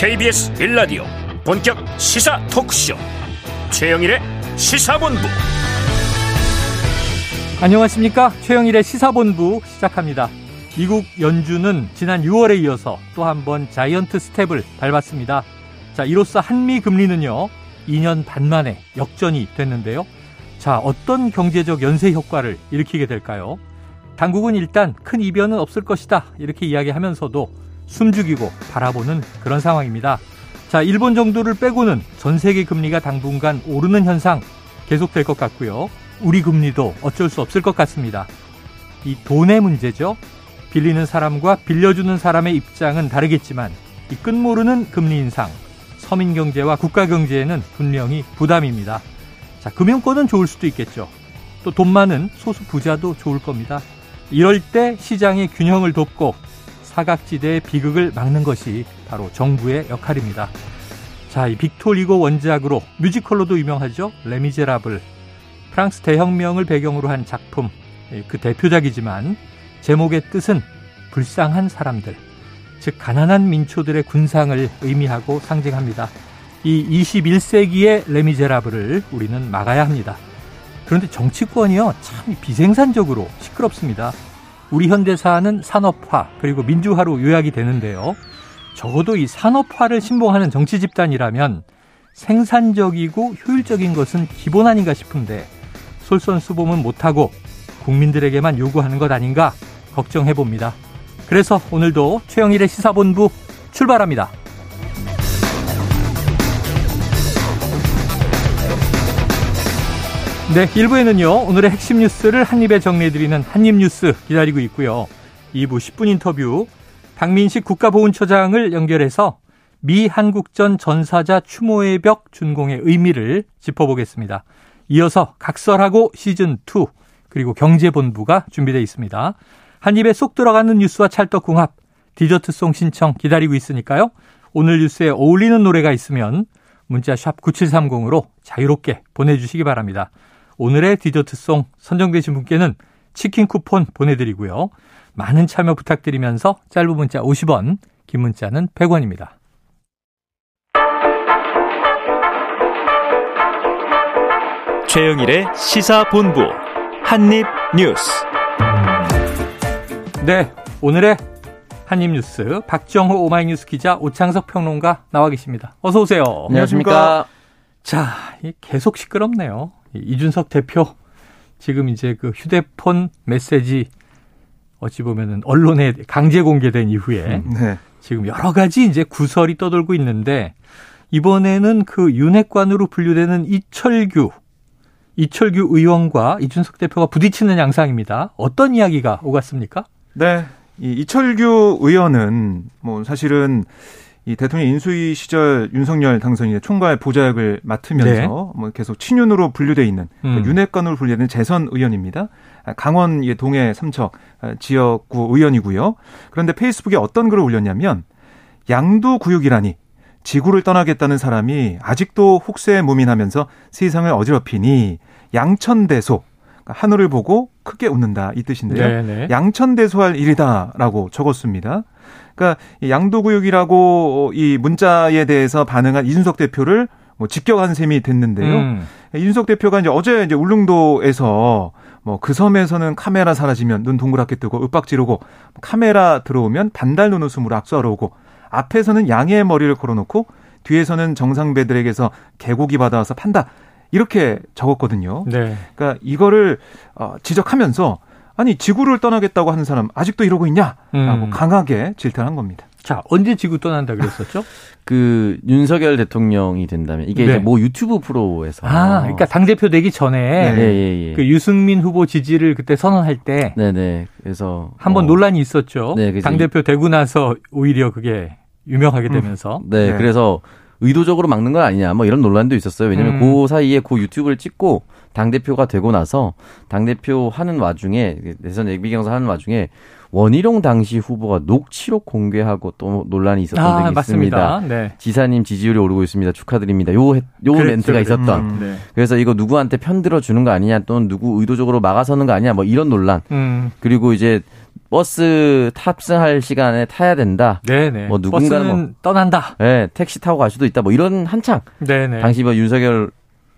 KBS 빌라디오 본격 시사 토크쇼. 최영일의 시사본부. 안녕하십니까? 최영일의 시사본부 시작합니다. 미국 연준은 지난 6월에 이어서 또 한 번 자이언트 스텝을 밟았습니다. 자 이로써 한미 금리는요 2년 반 만에 역전이 됐는데요. 자 어떤 경제적 연쇄 효과를 일으키게 될까요? 당국은 일단 큰 이변은 없을 것이다 이렇게 이야기하면서도 숨죽이고 바라보는 그런 상황입니다. 자, 일본 정도를 빼고는 전 세계 금리가 당분간 오르는 현상 계속될 것 같고요. 우리 금리도 어쩔 수 없을 것 같습니다. 이 돈의 문제죠. 빌리는 사람과 빌려주는 사람의 입장은 다르겠지만 이 끝모르는 금리 인상, 서민 경제와 국가 경제에는 분명히 부담입니다. 자, 금융권은 좋을 수도 있겠죠. 또 돈 많은 소수 부자도 좋을 겁니다. 이럴 때 시장의 균형을 돕고 사각지대의 비극을 막는 것이 바로 정부의 역할입니다. 자, 이 빅토 리고 원작으로 뮤지컬로도 유명하죠. 레미제라블. 프랑스 대혁명을 배경으로 한 작품. 예, 그 대표작이지만 제목의 뜻은 불쌍한 사람들. 즉 가난한 민초들의 군상을 의미하고 상징합니다. 이 21세기의 레미제라블을 우리는 막아야 합니다. 그런데 정치권이요 참 비생산적으로 시끄럽습니다. 우리 현대사는 산업화 그리고 민주화로 요약이 되는데요. 적어도 이 산업화를 신봉하는 정치 집단이라면 생산적이고 효율적인 것은 기본 아닌가 싶은데 솔선수범은 못하고 국민들에게만 요구하는 것 아닌가 걱정해 봅니다. 그래서 오늘도 최영일의 시사본부 출발합니다. 네, 1부에는요, 오늘의 핵심 뉴스를 한입에 정리해드리는 한입 뉴스 기다리고 있고요. 2부 10분 인터뷰, 박민식 국가보훈처장을 연결해서 미 한국전 전사자 추모의 벽 준공의 의미를 짚어보겠습니다. 이어서 각설하고 시즌2, 그리고 경제본부가 준비되어 있습니다. 한 입에 쏙 들어가는 뉴스와 찰떡궁합, 디저트송 신청 기다리고 있으니까요. 오늘 뉴스에 어울리는 노래가 있으면 문자 샵 9730으로 자유롭게 보내주시기 바랍니다. 오늘의 디저트송 선정되신 분께는 치킨 쿠폰 보내드리고요. 많은 참여 부탁드리면서 짧은 문자 50원, 긴 문자는 100원입니다. 최영일의 시사본부 한입뉴스 네, 오늘의 한입뉴스 박정호 오마이뉴스 기자 오창석 평론가 나와 계십니다. 어서 오세요. 안녕하십니까. 자, 계속 시끄럽네요. 이준석 대표 지금 이제 그 휴대폰 메시지 어찌 보면은 언론에 강제 공개된 이후에 네. 지금 여러 가지 이제 구설이 떠돌고 있는데 이번에는 그 윤핵관으로 분류되는 이철규 이철규 의원과 이준석 대표가 부딪히는 양상입니다. 어떤 이야기가 오갔습니까? 네. 이 이철규 의원은 뭐 사실은 이 대통령 인수위 시절 윤석열 당선인의 총괄 보좌역을 맡으면서 네. 뭐 계속 친윤으로 분류돼 있는 그 음. 윤핵관으로 분류되는 재선 의원입니다. 강원 동해 삼척 지역구 의원이고요. 그런데 페이스북에 어떤 글을 올렸냐면 양도 구역이라니 지구를 떠나겠다는 사람이 아직도 혹세에 무민하면서 세상을 어지럽히니 양천대소 그러니까 하늘을 보고 크게 웃는다 이 뜻인데요. 네네. 네. 양천대소할 일이다라고 적었습니다. 그러니까 양도구역이라고 이 문자에 대해서 반응한 이준석 대표를 뭐 직격한 셈이 됐는데요. 음. 이준석 대표가 이제 어제 이제 울릉도에서 뭐그 섬에서는 카메라 사라지면 눈 동그랗게 뜨고 윽박 지르고 카메라 들어오면 반달 눈웃음으로 악수하러 오고 앞에서는 양의 머리를 걸어놓고 뒤에서는 정상배들에게서 개고기 받아와서 판다. 이렇게 적었거든요. 네. 그러니까 이거를 어, 지적하면서 아니 지구를 떠나겠다고 하는 사람 아직도 이러고 있냐라고 음. 강하게 질타한 겁니다. 자 언제 지구 떠난다 그랬었죠? 그 윤석열 대통령이 된다면 이게 네. 이제 뭐 유튜브 프로에서 아 그러니까 당 대표 되기 전에 네. 네, 예, 그 유승민 후보 지지를 그때 선언할 때 네네 네. 그래서 한번 어. 논란이 있었죠. 네, 당 대표 되고 나서 오히려 그게 유명하게 음. 되면서 음. 네, 그래서 의도적으로 막는 건 아니냐 뭐 이런 논란도 있었어요. 왜냐하면 음. 그 사이에 그 유튜브를 찍고 당 대표가 되고 나서 당 대표 하는 와중에 대선 예비 경선 하는 와중에 원희룡 당시 후보가 녹취록 공개하고 또 논란이 있었던 아, 적이 맞습니다. 있습니다. 네. 지사님 지지율이 오르고 있습니다. 축하드립니다. 요, 요 그랬죠. 멘트가 있었던. 음, 네. 그래서 이거 누구한테 편들어 주는 거 아니냐 또는 누구 의도적으로 막아서는 거 아니냐 뭐 이런 논란. 음. 그리고 이제 버스 탑승할 시간에 타야 된다. 네네. 뭐 누군가는 버스는 뭐- 떠난다. 네, 택시 타고 갈 수도 있다. 뭐 이런 한창 네네. 당시 뭐 윤석열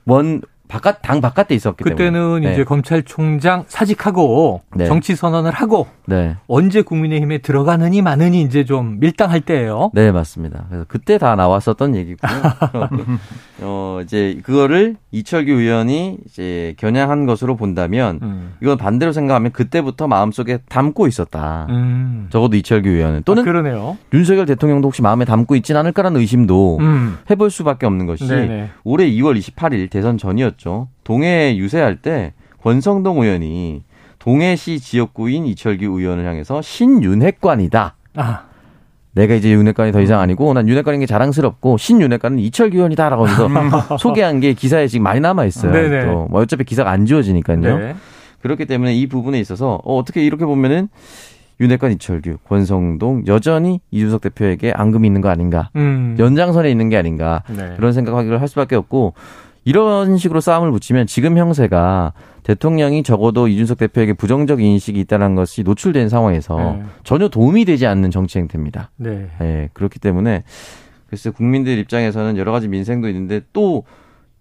원 바깥 당 바깥에 있었기 그때는 때문에. 네. 이제 검찰총장 사직하고 네. 정치 선언을 하고 네. 언제 국민의힘에 들어가느니 마느니 이제 좀 밀당할 때예요. 네, 맞습니다. 그래서 그때 다 나왔었던 얘기고요. 어, 이제 그거를 이철규 의원이 이제 겨냥한 것으로 본다면 음. 이건 반대로 생각하면 그때부터 마음속에 담고 있었다. 음. 적어도 이철규 의원은 또는 아, 그러네요. 윤석열 대통령도 혹시 마음에 담고 있진 않을까라는 의심도 음. 해볼 수밖에 없는 것이 네네. 올해 2월 28일 대선 전이었죠. 동해 유세할 때 권성동 의원이 동해시 지역구인 이철규 의원을 향해서 신윤핵관이다. 아, 내가 이제 윤핵관이 더 이상 아니고 난 윤핵관인 게 자랑스럽고 신윤핵관은 이철규 의원이다라고 해서 소개한 게 기사에 지금 많이 남아 있어요. 네네. 또 뭐 어차피 기사가 안 지워지니까요. 네. 그렇기 때문에 이 부분에 있어서 어, 어떻게 이렇게 보면은 윤핵관 이철규, 권성동 여전히 이준석 대표에게 앙금이 있는 거 아닌가, 음. 연장선에 있는 게 아닌가 네. 그런 생각하기를 할 수밖에 없고 이런 식으로 싸움을 붙이면 지금 형세가 대통령이 적어도 이준석 대표에게 부정적 인식이 있다는 것이 노출된 상황에서 네. 전혀 도움이 되지 않는 정치 행태입니다. 네. 예, 그렇기 때문에 글쎄 국민들 입장에서는 여러 가지 민생도 있는데 또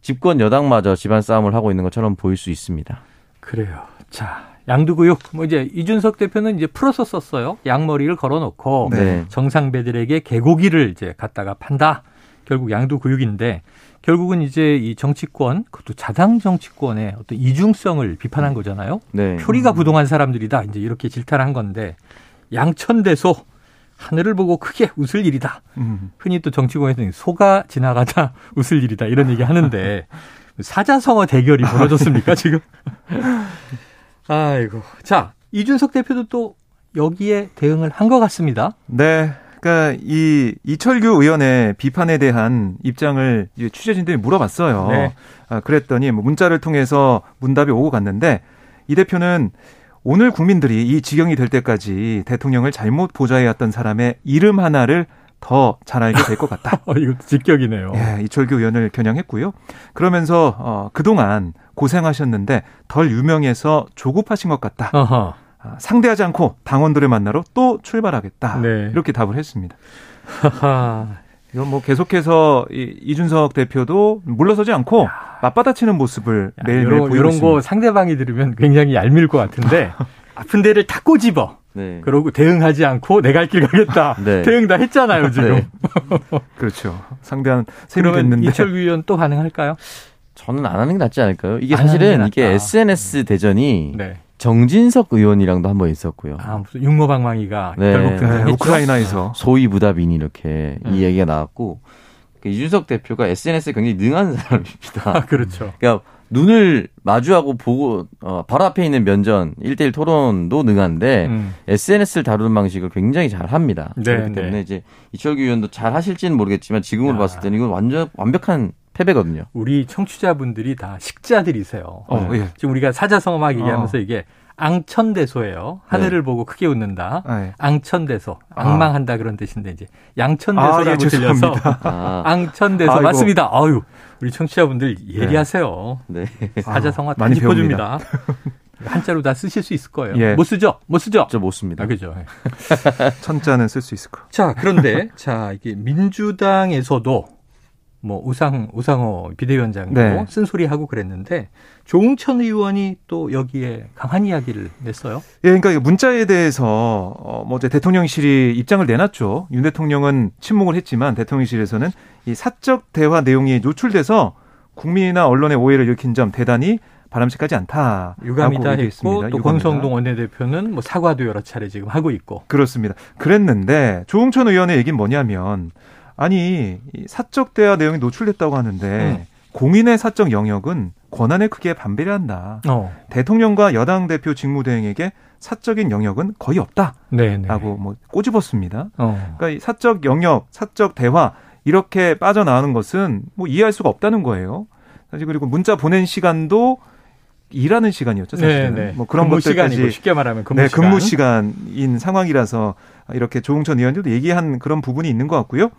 집권 여당마저 집안 싸움을 하고 있는 것처럼 보일 수 있습니다. 그래요. 자, 양두구육. 뭐 이제 이준석 대표는 이제 풀어서 썼어요. 양머리를 걸어놓고 네. 정상배들에게 개고기를 이제 갖다가 판다. 결국 양두구육인데 결국은 이제 이 정치권, 그것도 자당 정치권의 어떤 이중성을 비판한 거잖아요. 네. 표리가 부동한 사람들이다. 이제 이렇게 질타를 한 건데 양천대소 하늘을 보고 크게 웃을 일이다. 음. 흔히 또 정치권에서는 소가 지나가다 웃을 일이다 이런 얘기 하는데 사자성어 대결이 벌어졌습니까 지금? 아이고 자 이준석 대표도 또 여기에 대응을 한 것 같습니다. 네. 그러니까 이 이철규 의원의 비판에 대한 입장을 취재진들이 물어봤어요. 네. 아, 그랬더니 뭐 문자를 통해서 문답이 오고 갔는데 이 대표는 오늘 국민들이 이 지경이 될 때까지 대통령을 잘못 보좌해왔던 사람의 이름 하나를 더 잘 알게 될 것 같다. 어, 이것도 직격이네요. 예, 이철규 의원을 겨냥했고요. 그러면서 어, 그동안 고생하셨는데 덜 유명해서 조급하신 것 같다. 어허. 아, 상대하지 않고 당원들을 만나러 또 출발하겠다. 네. 이렇게 답을 했습니다. 하하. 이건 뭐 계속해서 이, 이준석 대표도 물러서지 않고 맞받아치는 모습을 매일매일 이런, 보이고 이런 있습니다. 거 상대방이 들으면 굉장히 얄미울 것 같은데 아픈 데를 다 꼬집어. 네. 그러고 대응하지 않고 내가 할길 가겠다. 네. 대응 다 했잖아요 지금. 네. 그렇죠. 상대한 셈이 됐는데 이철규 의원 또 가능할까요? 저는 안 하는 게 낫지 않을까요? 이게 사실은 이게. SNS 대전이 네. 정진석 의원이랑도 한 번 있었고요. 아 무슨 육모방망이가 네. 결국 네, 등장했죠. 우크라이나에서 소위 부답이니 이렇게 음. 이 얘기가 나왔고 그 이준석 대표가 SNS에 굉장히 능한 사람입니다. 아, 그렇죠. 그러니까 눈을 마주하고 보고 어, 바로 앞에 있는 면전 1대1 토론도 능한데 음. SNS를 다루는 방식을 굉장히 잘 합니다. 네, 그렇기 네. 때문에 이제 이철규 의원도 잘 하실지는 모르겠지만 지금으로 야. 봤을 때는 이건 완전 완벽한 패배거든요. 우리 청취자분들이 다 식자들이세요. 어, 예. 지금 우리가 사자성어 막 얘기하면서 어. 이게 앙천대소예요. 하늘을 보고 크게 웃는다. 아, 예. 앙천대소. 아. 악망한다 그런 뜻인데 이제 아, 양천대소라고 예, 들려서. 아, 앙천대소 아이고. 맞습니다. 아유 우리 청취자분들 예리하세요. 네. 사자성어 다 많이 짚어줍니다. 한자로 다 쓰실 수 있을 거예요. 예. 못 쓰죠? 못 쓰죠? 저 못 씁니다. 아, 그죠. 천자는 쓸 수 있을 거. 자, 그런데, 자, 이게 민주당에서도 뭐 우상, 우상호 비대위원장도 네. 쓴소리하고 그랬는데 조웅천 의원이 또 여기에 강한 이야기를 냈어요. 예, 그러니까 이 문자에 대해서 어, 뭐 이제 대통령실이 입장을 내놨죠. 윤 대통령은 침묵을 했지만 대통령실에서는 이 사적 대화 내용이 노출돼서 국민이나 언론의 오해를 일으킨 점 대단히 바람직하지 않다. 유감이다 했고 또. 권성동 원내대표는 뭐 사과도 여러 차례 지금 하고 있고. 그렇습니다. 그랬는데 조홍천 의원의 얘기는 뭐냐면 아니 이 사적 대화 내용이 노출됐다고 하는데 음. 공인의 사적 영역은 권한에 크게 반비례 한다. 어. 대통령과 여당 대표 직무대행에게 사적인 영역은 거의 없다라고 네, 네. 뭐 꼬집었습니다. 어. 그러니까 이 사적 영역, 사적 대화 이렇게 빠져나가는 것은 뭐 이해할 수가 없다는 거예요. 사실 그리고 문자 보낸 시간도 일하는 시간이었죠. 네, 사실은 네. 뭐 그런 근무 것들까지 시간이고 쉽게 말하면 근무 네, 시간. 근무 시간인 상황이라서 이렇게 조홍천 의원들도 얘기한 그런 부분이 있는 것 같고요.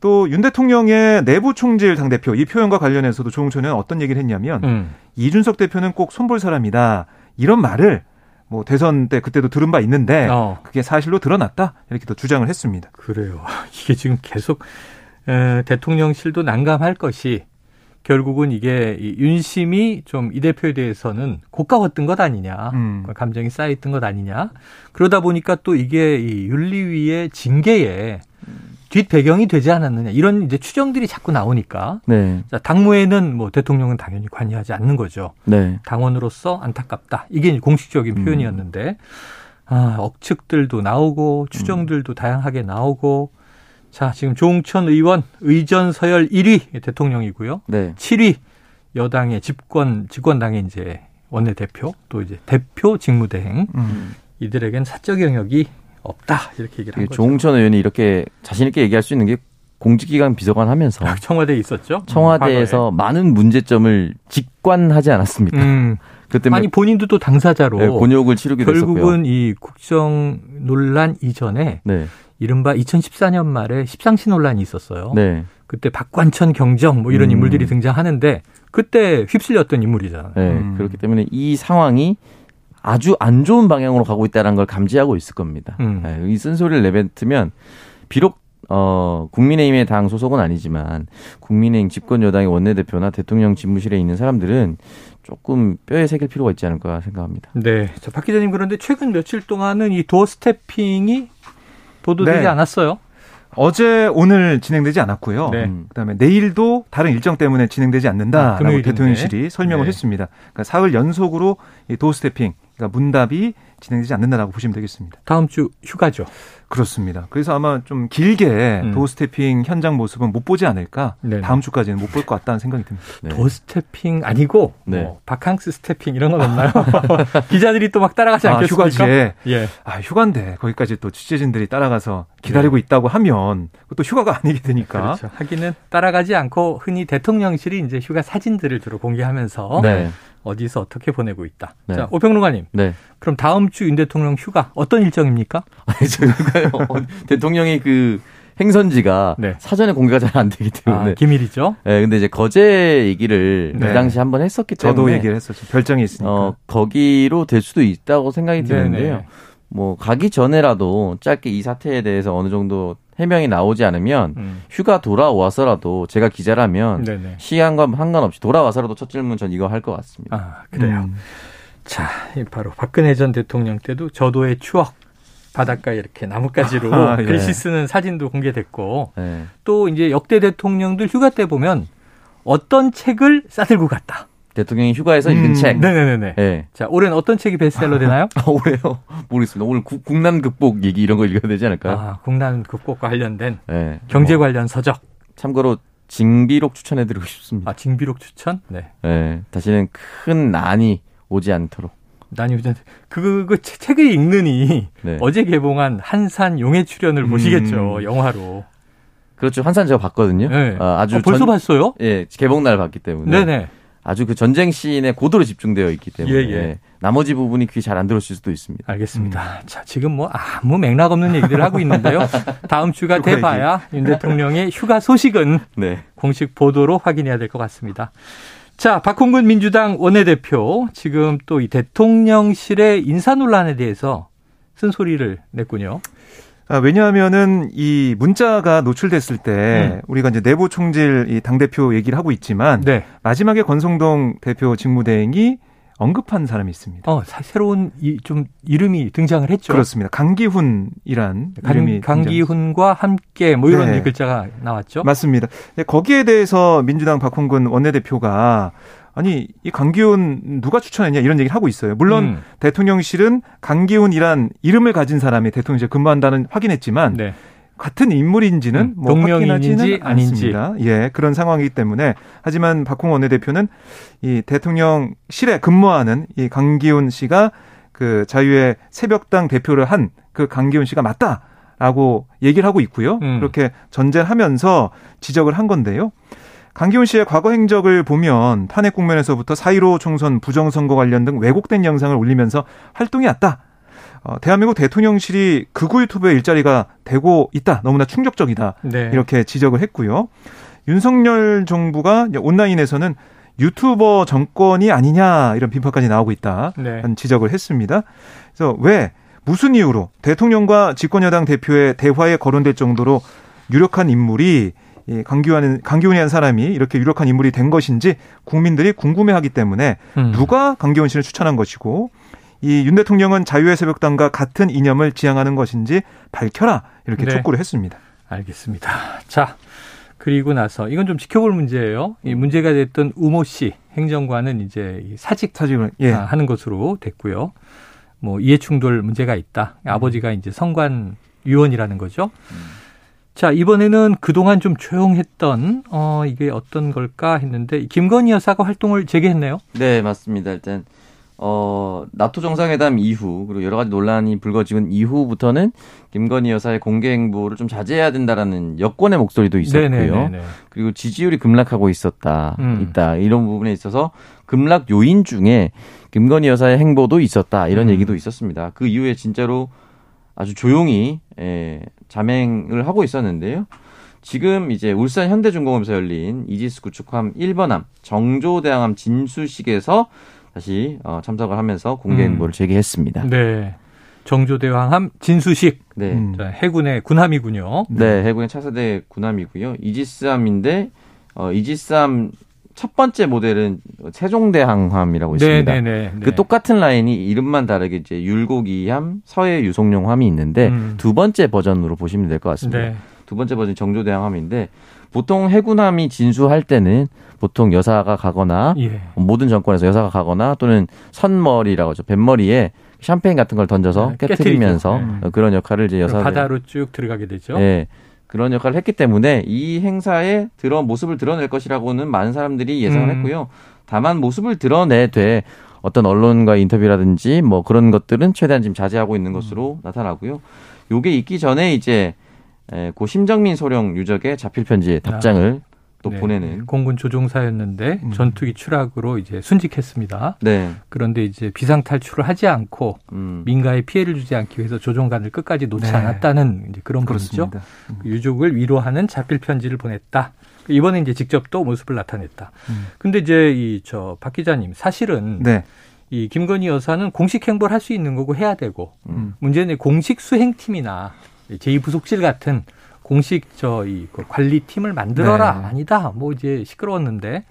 또 윤 대통령의 내부 총질 당대표 이 표현과 관련해서도 조홍천 의원은 어떤 얘기를 했냐면 음. 이준석 대표는 꼭 손볼 사람이다. 이런 말을 뭐 대선 때 그때도 들은 바 있는데 어. 그게 사실로 드러났다 이렇게 또 주장을 했습니다. 그래요. 이게 지금 계속 에, 대통령실도 난감할 것이 결국은 이게 이 윤심이 좀 이 대표에 대해서는 고가웠던 것 아니냐, 음. 감정이 쌓여있던 것 아니냐. 그러다 보니까 또 이게 이 윤리위의 징계에 뒷 배경이 되지 않았느냐 이런 이제 추정들이 자꾸 나오니까 네. 자, 당무에는 뭐 대통령은 당연히 관여하지 않는 거죠. 네. 당원으로서 안타깝다. 이게 공식적인 음. 표현이었는데 아, 억측들도 나오고 추정들도 다양하게 나오고 자, 지금 조홍천 의원 의전 서열 1위 대통령이고요. 네. 7위 여당의 집권 집권당의 이제 원내 대표 또 이제 대표 직무대행 음. 이들에겐 사적 영역이 없다 이렇게 얘기를 한 거죠. 조홍천 의원이 이렇게 자신 있게 얘기할 수 있는 게 공직기관 비서관 하면서 청와대에 있었죠. 청와대에서 많은 문제점을 직관하지 않았습니까? 음. 그 때문에 아니 본인도 또 당사자로 네, 곤욕을 치르기도 했었고요. 결국은 이 국정 논란 이전에 네. 이른바 2014년 말에 십상시 논란이 있었어요. 네. 그때 박관천 경정 뭐 이런 음. 인물들이 등장하는데 그때 휩쓸렸던 인물이잖아요. 네. 음. 그렇기 때문에 이 상황이 아주 안 좋은 방향으로 가고 있다는 걸 감지하고 있을 겁니다. 음. 네, 이 쓴소리를 내뱉으면 비록 어, 국민의힘의 당 소속은 아니지만 국민의힘 집권 여당의 원내대표나 대통령 집무실에 있는 사람들은 조금 뼈에 새길 필요가 있지 않을까 생각합니다. 네. 자, 박 기자님 그런데 최근 며칠 동안은 이 doorstepping이 보도되지 네. 않았어요. 어제 오늘 진행되지 않았고요. 네. 음. 그다음에 내일도 다른 일정 때문에 진행되지 아, 않는다라고 금요일인데. 대통령실이 설명을 네. 했습니다. 그러니까 사흘 연속으로 이 doorstepping, 그러니까 문답이 진행되지 않는다라고 보시면 되겠습니다. 다음 주 휴가죠. 그렇습니다. 그래서 아마 좀 길게 음. doorstepping 현장 모습은 못 보지 않을까. 네네. 다음 주까지는 못 볼 것 같다는 생각이 듭니다. 네. doorstepping 아니고 네. 뭐 바캉스 stepping 이런 건 없나요? 기자들이 또 막 따라가지 아, 않겠습니까? 휴가지에 예. 아, 휴가인데 거기까지 또 취재진들이 따라가서 기다리고 있다고 하면 그것도 휴가가 아니게 되니까. 네. 그렇죠. 하기는 따라가지 않고 흔히 대통령실이 이제 휴가 사진들을 주로 공개하면서 네. 어디서 어떻게 보내고 있다. 네. 자, 오평론가님. 네. 그럼 다음 주 윤 대통령 휴가 어떤 일정입니까? 아니, 저희가요. 대통령이 그 행선지가 네. 사전에 공개가 잘 안 되기 때문에. 아, 기밀이죠. 네, 근데 이제 거제 얘기를 네. 그 당시 한번 했었기 때문에. 저도 얘기를 했었죠. 별장이 있으니까. 어, 거기로 될 수도 있다고 생각이 드는데요. 네네. 뭐, 가기 전에라도 짧게 이 사태에 대해서 어느 정도 해명이 나오지 않으면 음. 휴가 돌아와서라도 제가 기자라면 네네. 시간과 상관없이 돌아와서라도 첫 질문 전 이거 할 것 같습니다. 아, 그래요. 음. 자, 이 바로 박근혜 전 대통령 때도 저도의 추억 바닷가에 이렇게 나뭇가지로 아, 예. 글씨 쓰는 사진도 공개됐고 네. 또 이제 역대 대통령들 휴가 때 보면 어떤 책을 싸들고 갔다. 대통령이 휴가에서 읽은 음, 책. 네네네. 네. 자, 올해는 어떤 책이 베스트셀러 되나요? 아, 올해요? 모르겠습니다. 오늘 국, 국난 극복 얘기 이런 거 읽어야 되지 않을까요? 아, 국난 극복과 관련된 네. 경제 뭐, 관련 서적. 참고로 징비록 추천해드리고 싶습니다. 아, 징비록 추천? 네. 네. 다시는 큰 난이 오지 않도록. 난이 우선 그, 그 책- 책을 읽느니 네. 어제 개봉한 한산 용의 출연을 음. 보시겠죠. 영화로. 그렇죠. 한산 제가 봤거든요. 네. 아, 아주 어, 벌써 전- 봤어요? 예, 개봉날 봤기 때문에. 네네. 아주 그 전쟁 씬에 고도로 집중되어 있기 때문에 예, 예. 나머지 부분이 귀 잘 안 들었을 수도 있습니다. 알겠습니다. 자, 지금 뭐 아무 맥락 없는 얘기들을 하고 있는데요. 다음 주가 돼봐야 윤 대통령의 휴가 소식은 네. 공식 보도로 확인해야 될 것 같습니다. 자, 박홍근 민주당 원내대표 지금 또 이 대통령실의 인사 논란에 대해서 쓴소리를 냈군요. 아, 왜냐하면은 이 문자가 노출됐을 때 음. 우리가 이제 내부 총질 이 당대표 얘기를 하고 있지만 네. 마지막에 권성동 대표 직무대행이 언급한 사람이 있습니다. 어, 사- 새로운 이, 좀 이름이 등장을 했죠. 그렇습니다. 강기훈이란 강, 이름이 강기훈과 함께 뭐 이런 네. 글자가 나왔죠. 맞습니다. 근데 거기에 대해서 민주당 박홍근 원내대표가 아니 이 강기훈 누가 추천했냐 이런 얘기를 하고 있어요. 물론 음. 대통령실은 강기훈이란 이름을 가진 사람이 대통령실에 근무한다는 확인했지만 네. 같은 인물인지는 음, 뭐 확인하지는 아닌지. 않습니다. 예, 그런 상황이기 때문에 하지만 박홍 원내대표는 이 대통령실에 근무하는 이 강기훈 씨가 그 자유의 새벽당 대표를 한 그 강기훈 씨가 맞다라고 얘기를 하고 있고요. 음. 그렇게 전제하면서 지적을 한 건데요. 강기훈 씨의 과거 행적을 보면 탄핵 국면에서부터 4.15 총선 부정선거 관련 등 왜곡된 영상을 올리면서 활동이 왔다. 어, 대한민국 대통령실이 극우 유튜브의 일자리가 되고 있다. 너무나 충격적이다. 네. 이렇게 지적을 했고요. 윤석열 정부가 온라인에서는 유튜버 정권이 아니냐 이런 비판까지 나오고 있다. 네. 는 지적을 했습니다. 그래서 왜 무슨 이유로 대통령과 집권여당 대표의 대화에 거론될 정도로 유력한 인물이 이 강기환 강기훈이라는 사람이 이렇게 유력한 인물이 된 것인지 국민들이 궁금해하기 때문에 음. 누가 강기훈 씨를 추천한 것이고 이 윤 대통령은 자유의 새벽당과 같은 이념을 지향하는 것인지 밝혀라 이렇게 네. 촉구를 했습니다. 알겠습니다. 자, 그리고 나서 이건 좀 지켜볼 문제예요. 이 문제가 됐던 우모 씨 행정관은 이제 이 사직 사직을 예. 아, 하는 것으로 됐고요. 뭐 이해충돌 문제가 있다. 음. 아버지가 이제 성관 위원이라는 거죠. 자 이번에는 그동안 좀 조용했던 어 이게 어떤 걸까 했는데 김건희 여사가 활동을 재개했네요. 네, 맞습니다. 일단 어 나토 정상회담 이후 그리고 여러 가지 논란이 불거지는 이후부터는 김건희 여사의 공개 행보를 좀 자제해야 된다라는 여권의 목소리도 있었고요. 네네네네. 그리고 지지율이 급락하고 있었다, 음. 있다 이런 부분에 있어서 급락 요인 중에 김건희 여사의 행보도 있었다 이런 음. 얘기도 있었습니다. 그 이후에 진짜로 아주 조용히 예, 자맹을 하고 있었는데요. 지금 이제 울산 현대중공업에서 열린 이지스 구축함 1번함 정조대왕함 진수식에서 다시 어, 참석을 하면서 공개 음. 행보를 재개했습니다. 네. 정조대왕함 진수식 네. 음. 자, 해군의 군함이군요. 네, 해군의 차세대 군함이고요. 이지스함인데 어, 이지스함 첫 번째 모델은 세종대항함이라고 있습니다. 네네네. 그 똑같은 라인이 이름만 다르게 이제 율곡이함, 서해 유송용함이 있는데 음. 두 번째 버전으로 보시면 될 것 같습니다. 네. 두 번째 버전이 정조대항함인데 보통 해군함이 진수할 때는 보통 여사가 가거나 예. 모든 정권에서 여사가 가거나 또는 선머리라고 하죠. 뱃머리에 샴페인 같은 걸 던져서 네, 깨트리죠. 어, 그런 역할을 이제 여사 바다로 쭉 들어가게 되죠. 예. 그런 역할을 했기 때문에 이 행사에 들어 모습을 드러낼 것이라고는 많은 사람들이 예상을 음. 했고요. 다만 모습을 드러내되 어떤 언론과 인터뷰라든지 뭐 그런 것들은 최대한 지금 자제하고 있는 것으로 나타나고요. 요게 있기 전에 이제 에, 고 심정민 소령 유적의 자필 편지에 답장을 또 네. 보내는 공군 조종사였는데 음. 전투기 추락으로 이제 순직했습니다. 네. 그런데 이제 비상 탈출을 하지 않고 음. 민가에 피해를 주지 않기 위해서 조종관을 끝까지 놓지 네. 않았다는 이제 그런 분이죠. 그렇습니다. 그 유족을 위로하는 자필 편지를 보냈다. 이번에 이제 직접 또 모습을 나타냈다. 음. 근데 이제 이 저 박 기자님 사실은 네. 이 김건희 여사는 공식 행보를 할 수 있는 거고 해야 되고 음. 문제는 공식 수행팀이나 제2부속실 같은 공식 저이 그 관리팀을 만들어라 네. 아니다 뭐 이제 시끄러웠는데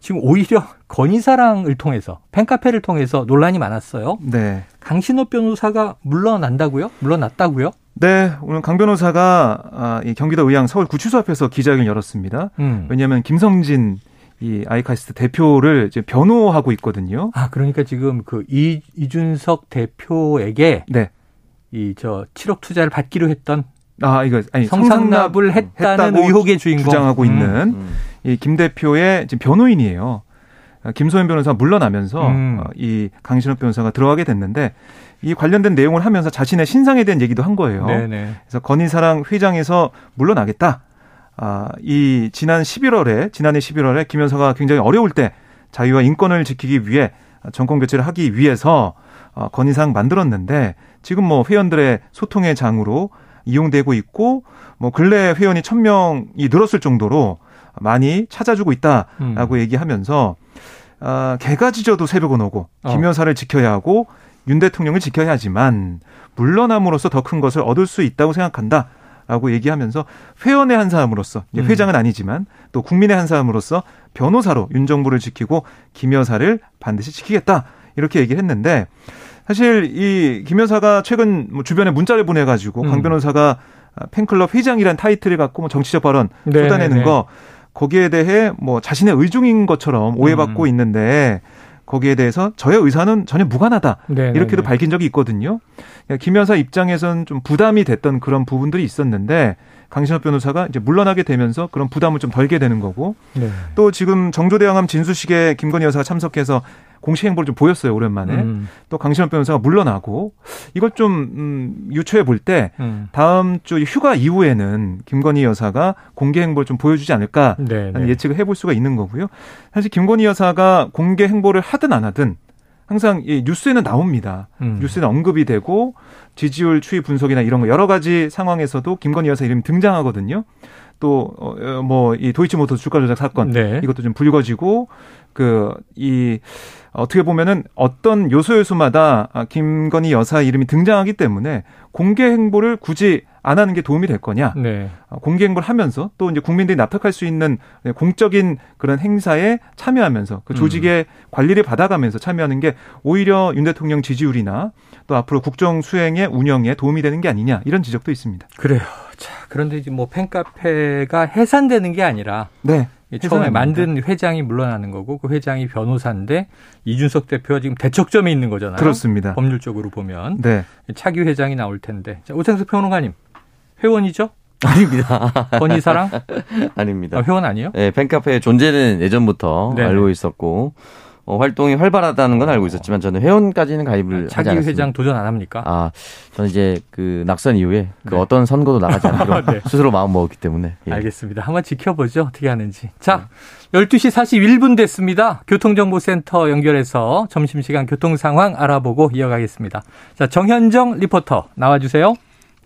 지금 오히려 건희사랑을 통해서 팬카페를 통해서 논란이 많았어요. 네. 강신호 변호사가 물러난다고요? 물러났다고요? 네, 오늘 강 변호사가 아, 이 경기도 의왕 서울 구치소 앞에서 기자회견 열었습니다. 음. 왜냐하면 김성진 이 아이카스트 대표를 이제 변호하고 있거든요. 아 그러니까 지금 그 이, 이준석 대표에게 네. 이 저 7억 투자를 받기로 했던 아 이거 아니 성상납을 했다는 했다고 의혹의 주인공 주장하고 음. 있는 음. 이김 대표의 지금 변호인이에요. 아, 김소연 변호사 물러나면서 음. 어, 이 강신호 변호사가 들어가게 됐는데 이 관련된 내용을 하면서 자신의 신상에 대한 얘기도 한 거예요. 네네. 그래서 건희사랑 회장에서 물러나겠다. 아, 이 지난 11월에 지난해 11월에 김 여사가 굉장히 어려울 때 자유와 인권을 지키기 위해 정권 교체를 하기 위해서 어, 건희사랑 만들었는데 지금 뭐 회원들의 소통의 장으로 이용되고 있고 뭐 근래 회원이 1000명이 늘었을 정도로 많이 찾아주고 있다라고 음. 얘기하면서 아, 개가 짖어도 새벽은 오고 김 어. 여사를 지켜야 하고 윤 대통령을 지켜야 하지만 물러남으로써 더 큰 것을 얻을 수 있다고 생각한다. 라고 얘기하면서 회원의 한 사람으로서 음. 회장은 아니지만 또 국민의 한 사람으로서 변호사로 윤 정부를 지키고 김 여사를 반드시 지키겠다 이렇게 얘기를 했는데 사실 이 김 여사가 최근 뭐 주변에 문자를 보내가지고 음. 강 변호사가 팬클럽 회장이란 타이틀을 갖고 뭐 정치적 발언 네, 쏟아내는 네, 거 거기에 대해 뭐 자신의 의중인 것처럼 오해받고 음. 있는데 거기에 대해서 저의 의사는 전혀 무관하다 네네네. 이렇게도 밝힌 적이 있거든요. 그러니까 김 여사 입장에선 좀 부담이 됐던 그런 부분들이 있었는데 강신호 변호사가 이제 물러나게 되면서 그런 부담을 좀 덜게 되는 거고 네. 또 지금 정조대왕함 진수식에 김건희 여사가 참석해서 공식 행보를 좀 보였어요 오랜만에 음, 또 강신호 변호사가 물러나고 이걸 좀 음, 유추해 볼때 음. 다음 주 휴가 이후에는 김건희 여사가 공개 행보를 좀 보여주지 않을까 네, 라는 네. 예측을 해볼 수가 있는 거고요. 사실 김건희 여사가 공개 행보를 하든 안 하든 항상 이 뉴스에는 나옵니다. 음. 뉴스에는 언급이 되고 지지율 추이 분석이나 이런 거 여러 가지 상황에서도 김건희 여사 이름이 등장하거든요. 또뭐이 도이치모터 주가 조작 사건 네. 이것도 좀 불거지고 그이 어떻게 보면은 어떤 요소 요소마다 아, 김건희 여사 이름이 등장하기 때문에 공개 행보를 굳이 안 하는 게 도움이 될 거냐? 네. 어, 공개 행보를 하면서 또 이제 국민들이 납득할 수 있는 공적인 그런 행사에 참여하면서 그 조직의 음. 관리를 받아가면서 참여하는 게 오히려 윤 대통령 지지율이나 또 앞으로 국정 수행의 운영에 도움이 되는 게 아니냐 이런 지적도 있습니다. 그래요. 자, 그런데 이제 뭐 팬카페가 해산되는 게 아니라 네. 처음에 만든 회장이 물러나는 거고 그 회장이 변호사인데 이준석 대표가 지금 대척점에 있는 거잖아요. 그렇습니다. 법률적으로 보면 네. 차기 회장이 나올 텐데 자, 오창석 평론가님 회원이죠? 아닙니다. 건희사랑? 아닙니다. 아, 회원 아니에요? 네, 팬카페 존재는 예전부터 네네. 알고 있었고 어, 활동이 활발하다는 건 알고 있었지만 저는 회원까지는 가입을 차기 하지 않았습니다. 회장 도전 안 합니까? 아, 저는 이제 그 낙선 이후에 그 네. 어떤 선거도 나가지 않기로 네. 스스로 마음 먹었기 때문에. 예. 알겠습니다. 한번 지켜보죠. 어떻게 하는지. 자, 네. 12시 41분 됐습니다. 교통정보센터 연결해서 점심시간 교통 상황 알아보고 이어가겠습니다. 자, 정현정 리포터 나와주세요.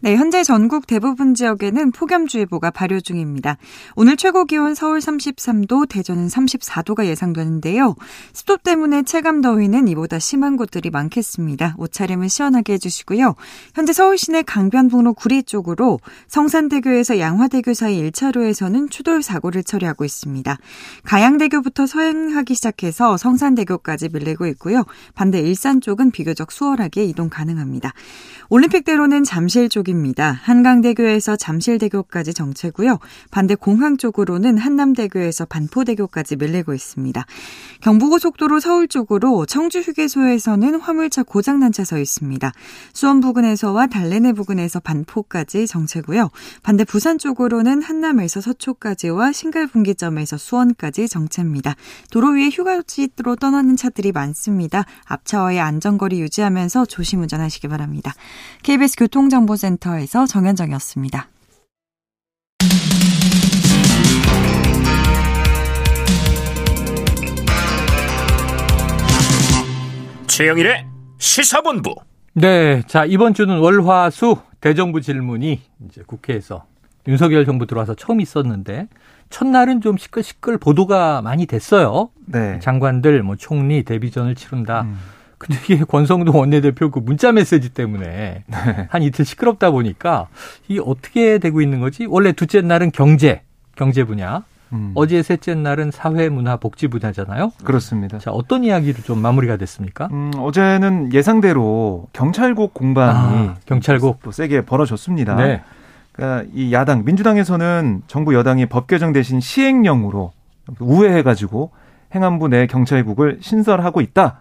네, 현재 전국 대부분 지역에는 폭염주의보가 발효 중입니다. 오늘 최고 기온 서울 33도, 대전은 34도가 예상되는데요. 습도 때문에 체감 더위는 이보다 심한 곳들이 많겠습니다. 옷차림은 시원하게 해주시고요. 현재 서울 시내 강변북로 구리 쪽으로 성산대교에서 양화대교 사이 1차로에서는 추돌 사고를 처리하고 있습니다. 가양대교부터 서행하기 시작해서 성산대교까지 밀리고 있고요. 반대 일산 쪽은 비교적 수월하게 이동 가능합니다. 올림픽대로는 잠실 쪽 입니다. 한강대교에서 잠실대교까지 정체고요. 반대 공항 쪽으로는 한남대교에서 반포대교까지 밀리고 있습니다. 경부고속도로 서울 쪽으로 청주 휴게소에서는 화물차 고장난 차 서 있습니다. 수원 부근에서와 달래내 부근에서 반포까지 정체고요. 반대 부산 쪽으로는 한남에서 서초까지와 신갈분기점에서 수원까지 정체입니다. 도로 위에 휴가지로 떠나는 차들이 많습니다. 앞차와의 안전거리 유지하면서 조심 운전하시기 바랍니다. KBS 교통정보센터 에서 정현정이었습니다. 최영일의 시사본부. 네, 자 이번 주는 월화수 대정부 질문이 이제 국회에서 윤석열 정부 들어와서 처음 있었는데 첫날은 좀 시끌시끌 보도가 많이 됐어요. 네. 장관들 뭐 총리 데뷔전을 치른다. 음. 근데 이게 권성동 원내대표 그 문자 메시지 때문에 네. 한 이틀 시끄럽다 보니까 이게 어떻게 되고 있는 거지? 원래 둘째 날은 경제, 경제 분야. 음. 어제 셋째 날은 사회 문화 복지 분야잖아요. 그렇습니다. 자, 어떤 이야기로 좀 마무리가 됐습니까? 음, 어제는 예상대로 경찰국 공방이 아, 경찰국 또 세게 벌어졌습니다. 네. 그러니까 이 야당 민주당에서는 정부 여당이 법 개정 대신 시행령으로 우회해 가지고 행안부 내 경찰국을 신설하고 있다.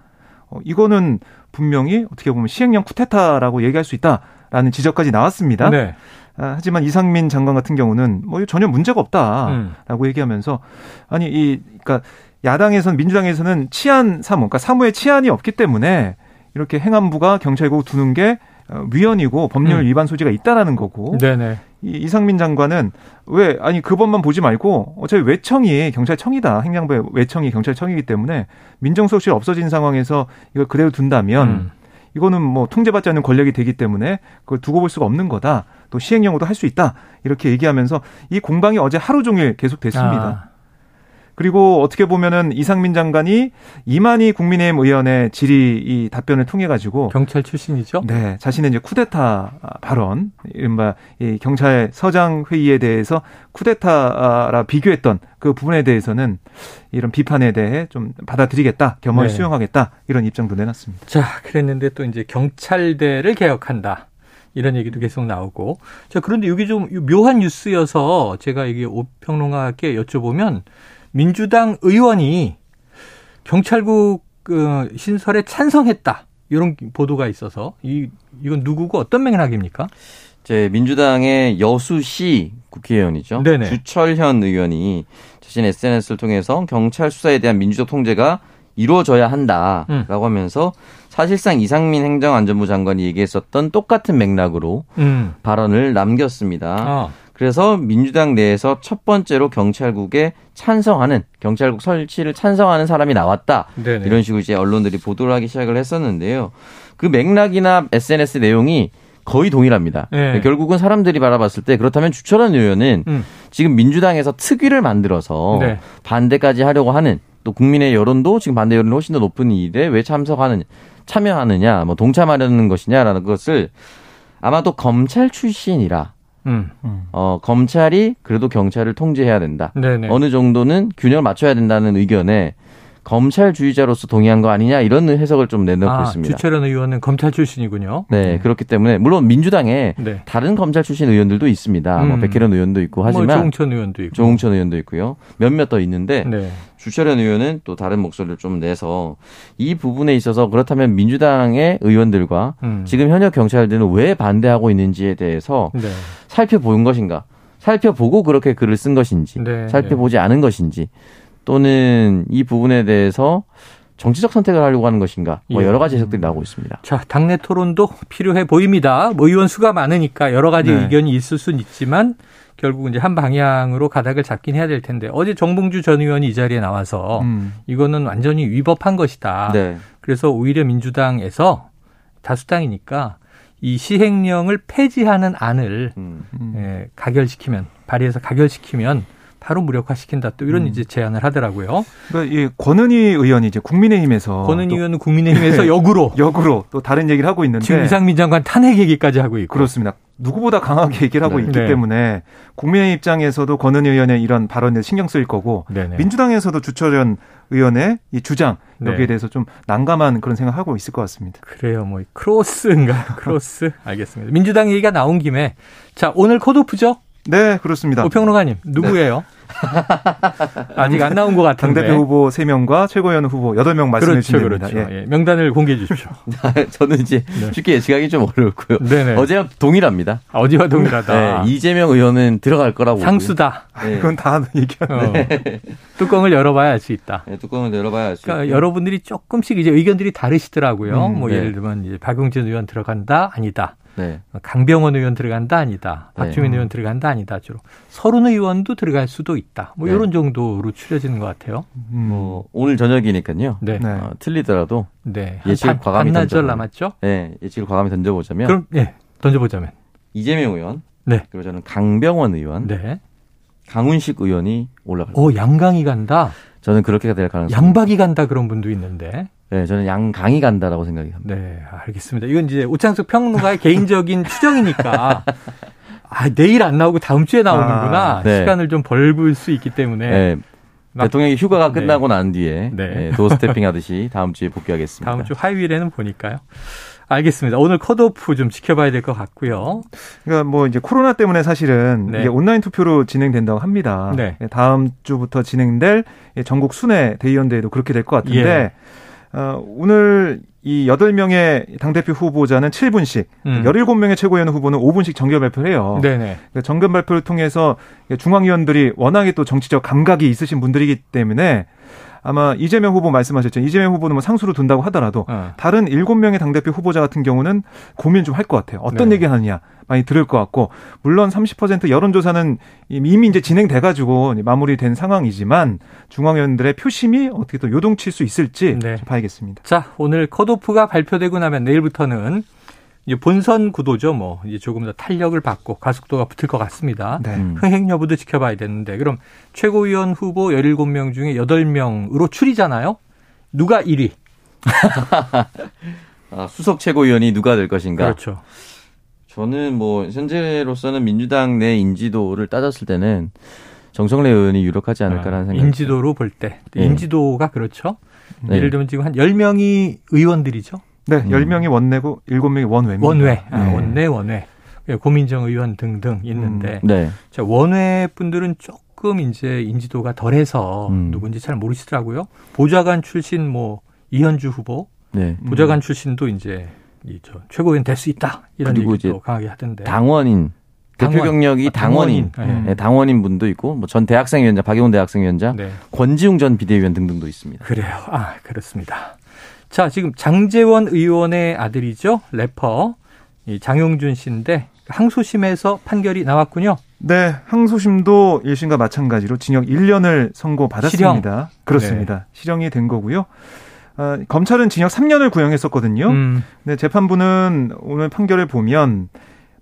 어, 이거는 분명히 어떻게 보면 시행령 쿠데타라고 얘기할 수 있다라는 지적까지 나왔습니다. 네. 아, 하지만 이상민 장관 같은 경우는 뭐 전혀 문제가 없다라고 음. 얘기하면서 아니 이 그러니까 야당에서는 민주당에서는 치안 사무 그러니까 사무에 치안이 없기 때문에 이렇게 행안부가 경찰국 두는 게 어, 위헌이고 법률 음. 위반 소지가 있다라는 거고 네네. 이 이상민 장관은 왜 아니 그 법만 보지 말고 어차피 외청이 경찰청이다 행정부의 외청이 경찰청이기 때문에 민정수석실 없어진 상황에서 이걸 그대로 둔다면 음. 이거는 뭐 통제받지 않는 권력이 되기 때문에 그걸 두고 볼 수가 없는 거다. 또 시행령으로 할수 있다. 이렇게 얘기하면서 이 공방이 어제 하루 종일 계속됐습니다. 아. 그리고 어떻게 보면은 이상민 장관이 이만희 국민의힘 의원의 질의 이 답변을 통해 가지고 경찰 출신이죠? 네, 자신의 이제 쿠데타 발언, 이른바 이 경찰 서장 회의에 대해서 쿠데타라 비교했던 그 부분에 대해서는 이런 비판에 대해 좀 받아들이겠다, 겸허히 네. 수용하겠다 이런 입장도 내놨습니다. 자, 그랬는데 또 이제 경찰대를 개혁한다. 이런 얘기도 계속 나오고. 자, 그런데 여기 좀 묘한 뉴스여서 제가 이게 오평론가께 여쭤보면 민주당 의원이 경찰국 그 신설에 찬성했다. 이런 보도가 있어서 이 이건 누구고 어떤 맥락입니까? 제 민주당의 여수시 국회의원이죠. 네네. 주철현 의원이 자신 SNS를 통해서 경찰 수사에 대한 민주적 통제가 이루어져야 한다라고 음. 하면서 사실상 이상민 행정안전부 장관이 얘기했었던 똑같은 맥락으로 음. 발언을 남겼습니다. 어. 그래서 민주당 내에서 첫 번째로 경찰국에 찬성하는 경찰국 설치를 찬성하는 사람이 나왔다. 네네. 이런 식으로 이제 언론들이 보도를 하기 시작을 했었는데요. 그 맥락이나 SNS 내용이 거의 동일합니다. 네. 결국은 사람들이 바라봤을 때 그렇다면 주철원 의원은 음. 지금 민주당에서 특위를 만들어서 네. 반대까지 하려고 하는 또 국민의 여론도 지금 반대 여론이 훨씬 더 높은 일에 왜 참석하느냐, 참여하느냐, 뭐 동참하려는 것이냐라는 것을 아마도 검찰 출신이라 음. 어, 검찰이 그래도 경찰을 통제해야 된다. 네네. 어느 정도는 균형을 맞춰야 된다는 의견에 검찰주의자로서 동의한 거 아니냐 이런 해석을 좀 내놓고 아, 있습니다. 주철현 의원은 검찰 출신이군요. 네, 그렇기 때문에 물론 민주당에 네. 다른 검찰 출신 의원들도 있습니다. 뭐 음. 백혜련 의원도 있고 뭐 하지만 조홍천 의원도 있고. 조홍천 의원도 있고요. 몇몇 더 있는데 네. 주철현 의원은 또 다른 목소리를 좀 내서 이 부분에 있어서 그렇다면 민주당의 의원들과 음. 지금 현역 경찰들은 왜 반대하고 있는지에 대해서 네. 살펴본 것인가? 살펴보고 그렇게 글을 쓴 것인지, 네, 살펴보지 않은 것인지, 또는 이 부분에 대해서 정치적 선택을 하려고 하는 것인가? 뭐 예. 여러 가지 해석들이 나오고 있습니다. 자, 당내 토론도 필요해 보입니다. 뭐 의원 수가 많으니까 여러 가지 네. 의견이 있을 수는 있지만 결국 이제 한 방향으로 가닥을 잡긴 해야 될 텐데 어제 정봉주 전 의원이 이 자리에 나와서 음. 이거는 완전히 위법한 것이다. 네. 그래서 오히려 민주당에서 다수당이니까 이 시행령을 폐지하는 안을 음. 음. 예, 가결시키면 발의해서 가결시키면 바로 무력화시킨다. 또 이런 음. 이제 제안을 하더라고요. 그러니까 이 권은희 의원이 이제 국민의힘에서 권은 또 의원은 국민의힘에서 네. 역으로 역으로 또 다른 얘기를 하고 있는데 지금 이상민 장관 탄핵 얘기까지 하고 있고. 그렇습니다. 누구보다 강하게 얘기를 하고 네. 있기 네. 때문에 국민의 입장에서도 권은희 의원의 이런 발언에 신경 쓰일 거고 네네. 민주당에서도 주철현 의원의 이 주장 여기에 네. 대해서 좀 난감한 그런 생각하고 있을 것 같습니다. 그래요, 뭐 크로스인가 크로스 알겠습니다. 민주당 얘기가 나온 김에 자 오늘 컷오프죠? 네, 그렇습니다. 오평론가님 누구예요? 아직 안 나온 것 같은데. 당대표 후보 3명과 최고위원 후보 8명 말씀해 그렇죠, 주시면 그렇죠. 됩니다. 예. 예, 명단을 공개해 주십시오. 저는 이제 네. 쉽게 예측하기 좀 어렵고요. 네네. 어제와 동일합니다. 아, 어제와 동일하다. 네, 이재명 의원은 들어갈 거라고. 상수다. 네. 그건 다 얘기하는 어. 뚜껑을 열어봐야 알 수 있다. 네, 뚜껑을 열어봐야 알수 그러니까 있고요. 여러분들이 조금씩 이제 의견들이 다르시더라고요. 음, 뭐 네. 예를 들면 이제 박용진 의원 들어간다 아니다. 네. 강병원 의원 들어간다 아니다. 네. 박주민 의원 들어간다 아니다. 주로 서른 의원도 들어갈 수도 있다. 뭐 네. 이런 정도로 추려지는 것 같아요. 음. 뭐 오늘 저녁이니까요. 네. 네. 네. 어, 틀리더라도 한 예측을 반- 과감히 반나절 던져보면. 남았죠? 네, 예측을 과감히 던져보자면 그럼 예 던져보자면 이재명 의원, 네. 그리고 저는 강병원 의원, 네. 강훈식 의원이 올라갈. 오 양강이 간다. 저는 그렇게 될 가능성이. 양박이 간다 그런 분도 있는데. 네, 저는 양강이 간다라고 생각이 합니다. 네, 알겠습니다. 이건 이제 오창석 평론가의 개인적인 추정이니까. 아, 내일 안 나오고 다음 주에 나오는구나. 아, 네. 시간을 좀 벌굴 수 있기 때문에. 네. 막- 대통령이 휴가가 네. 끝나고 난 뒤에 네. 네, 도스태핑 하듯이 다음 주에 복귀하겠습니다. 다음 주 화요일에는 보니까요. 알겠습니다. 오늘 컷오프 좀 지켜봐야 될 것 같고요. 그러니까 뭐 이제 코로나 때문에 사실은 네. 이게 온라인 투표로 진행된다고 합니다. 네. 예, 다음 주부터 진행될 예, 전국 순회 대의원대회도 그렇게 될 것 같은데 예. 어, 오늘 이 8명의 당대표 후보자는 7분씩, 음. 17명의 최고위원 후보는 5분씩 정결 발표를 해요. 네네. 그 정견 발표를 통해서 중앙위원들이 워낙에 또 정치적 감각이 있으신 분들이기 때문에 아마 이재명 후보 말씀하셨죠. 이재명 후보는 뭐 상수로 둔다고 하더라도 어. 다른 7명의 당대표 후보자 같은 경우는 고민 좀 할 것 같아요. 어떤 네. 얘기 하느냐 많이 들을 것 같고 물론 30% 여론조사는 이미 이제 진행돼 가지고 마무리된 상황이지만 중앙위원들의 표심이 어떻게 또 요동칠 수 있을지 네. 좀 봐야겠습니다. 자, 오늘 컷오프가 발표되고 나면 내일부터는 이제 본선 구도죠. 뭐 이제 조금 더 탄력을 받고 가속도가 붙을 것 같습니다. 네. 음. 흥행 여부도 지켜봐야 되는데 그럼 최고위원 후보 17명 중에 8명으로 추리잖아요. 누가 1위? 아, 수석 최고위원이 누가 될 것인가? 그렇죠. 저는 뭐 현재로서는 민주당 내 인지도를 따졌을 때는 정성래 의원이 유력하지 않을까라는 아, 생각이 인지도로 볼 때. 네. 인지도가 그렇죠. 네. 예를 들면 지금 한 10명이 의원들이죠. 네, 음. 10명이 원내고 7명이 원외입니다. 원외. 아, 네. 원내, 원외. 예, 고민정 의원 등등 있는데 네. 자, 원외 분들은 조금 이제 인지도가 덜해서 음. 누군지 잘 모르시더라고요. 보좌관 출신 뭐 이현주 후보, 네. 음. 보좌관 출신도 이제 이저 최고위원 될 수 있다 이런 얘기도 강하게 하던데. 당원인 대표 당원. 경력이 아, 당원인 당원인. 음. 네, 당원인 분도 있고 뭐 전 대학생위원장 박용훈 대학생위원장 네. 권지웅 전 비대위원 등등도 있습니다. 그래요. 아, 그렇습니다. 자, 지금 장재원 의원의 아들이죠. 래퍼 이 장용준 씨인데 항소심에서 판결이 나왔군요. 네, 항소심도 1심과 마찬가지로 징역 1년을 선고받았습니다. 그렇습니다. 실형이 된 거고요. 어, 검찰은 징역 3년을 구형했었거든요. 음. 근데 재판부는 오늘 판결을 보면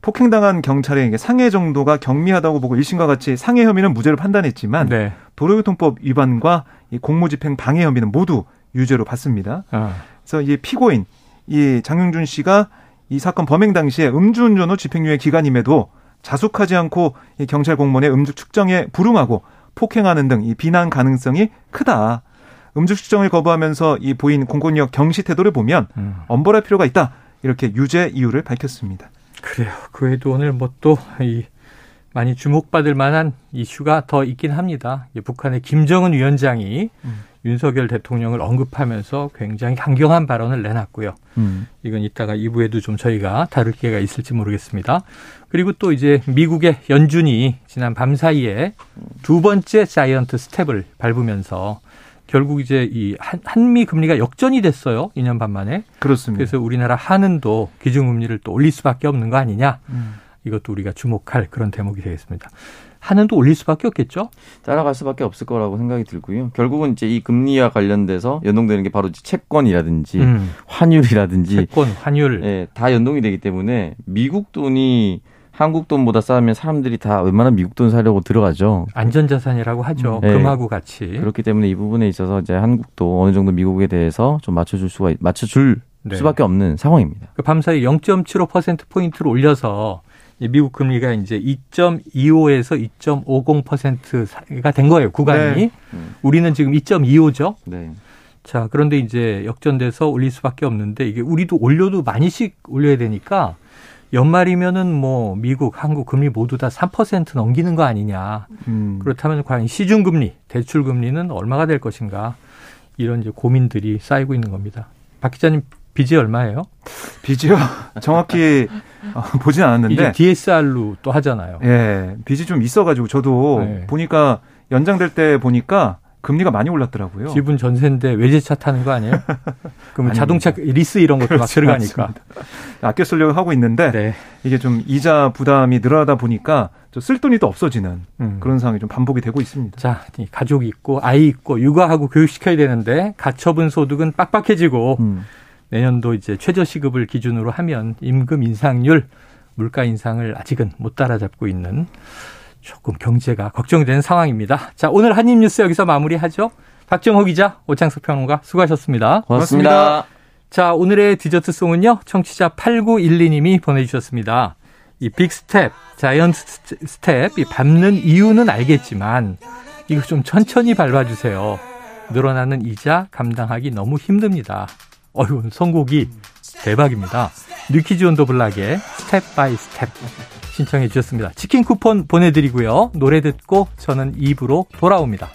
폭행당한 경찰에게 상해 정도가 경미하다고 보고 1심과 같이 상해 혐의는 무죄로 판단했지만 네. 도로교통법 위반과 이 공무집행 방해 혐의는 모두 유죄로 봤습니다. 아. 그래서 이 피고인 이 장영준 씨가 이 사건 범행 당시에 음주운전 후 집행유예 기간임에도 자숙하지 않고 이 경찰 공무원의 음주 측정에 불응하고 폭행하는 등 이 비난 가능성이 크다. 음주 측정을 거부하면서 이 보인 공권력 경시 태도를 보면 음. 엄벌할 필요가 있다. 이렇게 유죄 이유를 밝혔습니다. 그래요. 그 외에도 오늘 뭐 또 이 많이 주목받을 만한 이슈가 더 있긴 합니다. 북한의 김정은 위원장이 음. 윤석열 대통령을 언급하면서 굉장히 강경한 발언을 내놨고요. 음. 이건 이따가 2부에도 좀 저희가 다룰 기회가 있을지 모르겠습니다. 그리고 또 이제 미국의 연준이 지난 밤 사이에 두 번째 자이언트 스텝을 밟으면서 결국 이제 이 한, 한미 금리가 역전이 됐어요. 2년 반 만에. 그렇습니다. 그래서 우리나라 한은도 기준금리를 또 올릴 수밖에 없는 거 아니냐. 음. 이것도 우리가 주목할 그런 대목이 되겠습니다. 한은도 올릴 수밖에 없겠죠? 따라갈 수밖에 없을 거라고 생각이 들고요. 결국은 이제 이 금리와 관련돼서 연동되는 게 바로 채권이라든지 음. 환율이라든지 채권, 환율, 예, 다 연동이 되기 때문에 미국 돈이 한국 돈보다 싸면 사람들이 다 웬만한 미국 돈 사려고 들어가죠. 안전자산이라고 하죠. 네. 금하고 같이. 그렇기 때문에 이 부분에 있어서 이제 한국도 어느 정도 미국에 대해서 좀 맞춰줄 수가 맞춰줄 네. 수밖에 없는 상황입니다. 그 밤사이 0.75% 포인트를 올려서 미국 금리가 이제 2.25에서 2.50%가 된 거예요 구간이. 네. 우리는 지금 2.25죠. 네. 자 그런데 이제 역전돼서 올릴 수밖에 없는데 이게 우리도 올려도 많이씩 올려야 되니까 연말이면은 뭐 미국, 한국 금리 모두 다 3% 넘기는 거 아니냐. 음. 그렇다면 과연 시중 금리, 대출 금리는 얼마가 될 것인가? 이런 이제 고민들이 쌓이고 있는 겁니다. 박 기자님 빚이 얼마예요? 빚이요? 정확히 어, 보진 않았는데 이제 DSR로 또 하잖아요. 예, 빚이 좀 있어가지고 저도 네. 보니까 연장될 때 보니까 금리가 많이 올랐더라고요. 집은 전세인데 외제차 타는 거 아니에요? 그럼 자동차 리스 이런 것도 막 들어가니까. 아껴 쓰려고 하고 있는데 네. 이게 좀 이자 부담이 늘어나다 보니까 쓸 돈이 또 없어지는 음. 그런 상황이 좀 반복이 되고 있습니다. 자, 가족이 있고 아이 있고 육아하고 교육시켜야 되는데 가처분 소득은 빡빡해지고 음. 내년도 이제 최저 시급을 기준으로 하면 임금 인상률, 물가 인상을 아직은 못 따라잡고 있는 조금 경제가 걱정되는 상황입니다. 자, 오늘 한입 뉴스 여기서 마무리하죠. 박정호 기자, 오창석 평론가 수고하셨습니다. 고맙습니다. 고맙습니다. 자, 오늘의 디저트 song은요. 청취자 8912님이 보내주셨습니다. 이 big step, giant step, 이 밟는 이유는 알겠지만 이거 좀 천천히 밟아주세요. 늘어나는 이자 감당하기 너무 힘듭니다. 어휴, 선곡이 대박입니다. New Kids on the Block의 Step by Step. 신청해 주셨습니다. 치킨 쿠폰 보내드리고요. 노래 듣고 저는 2부로 돌아옵니다.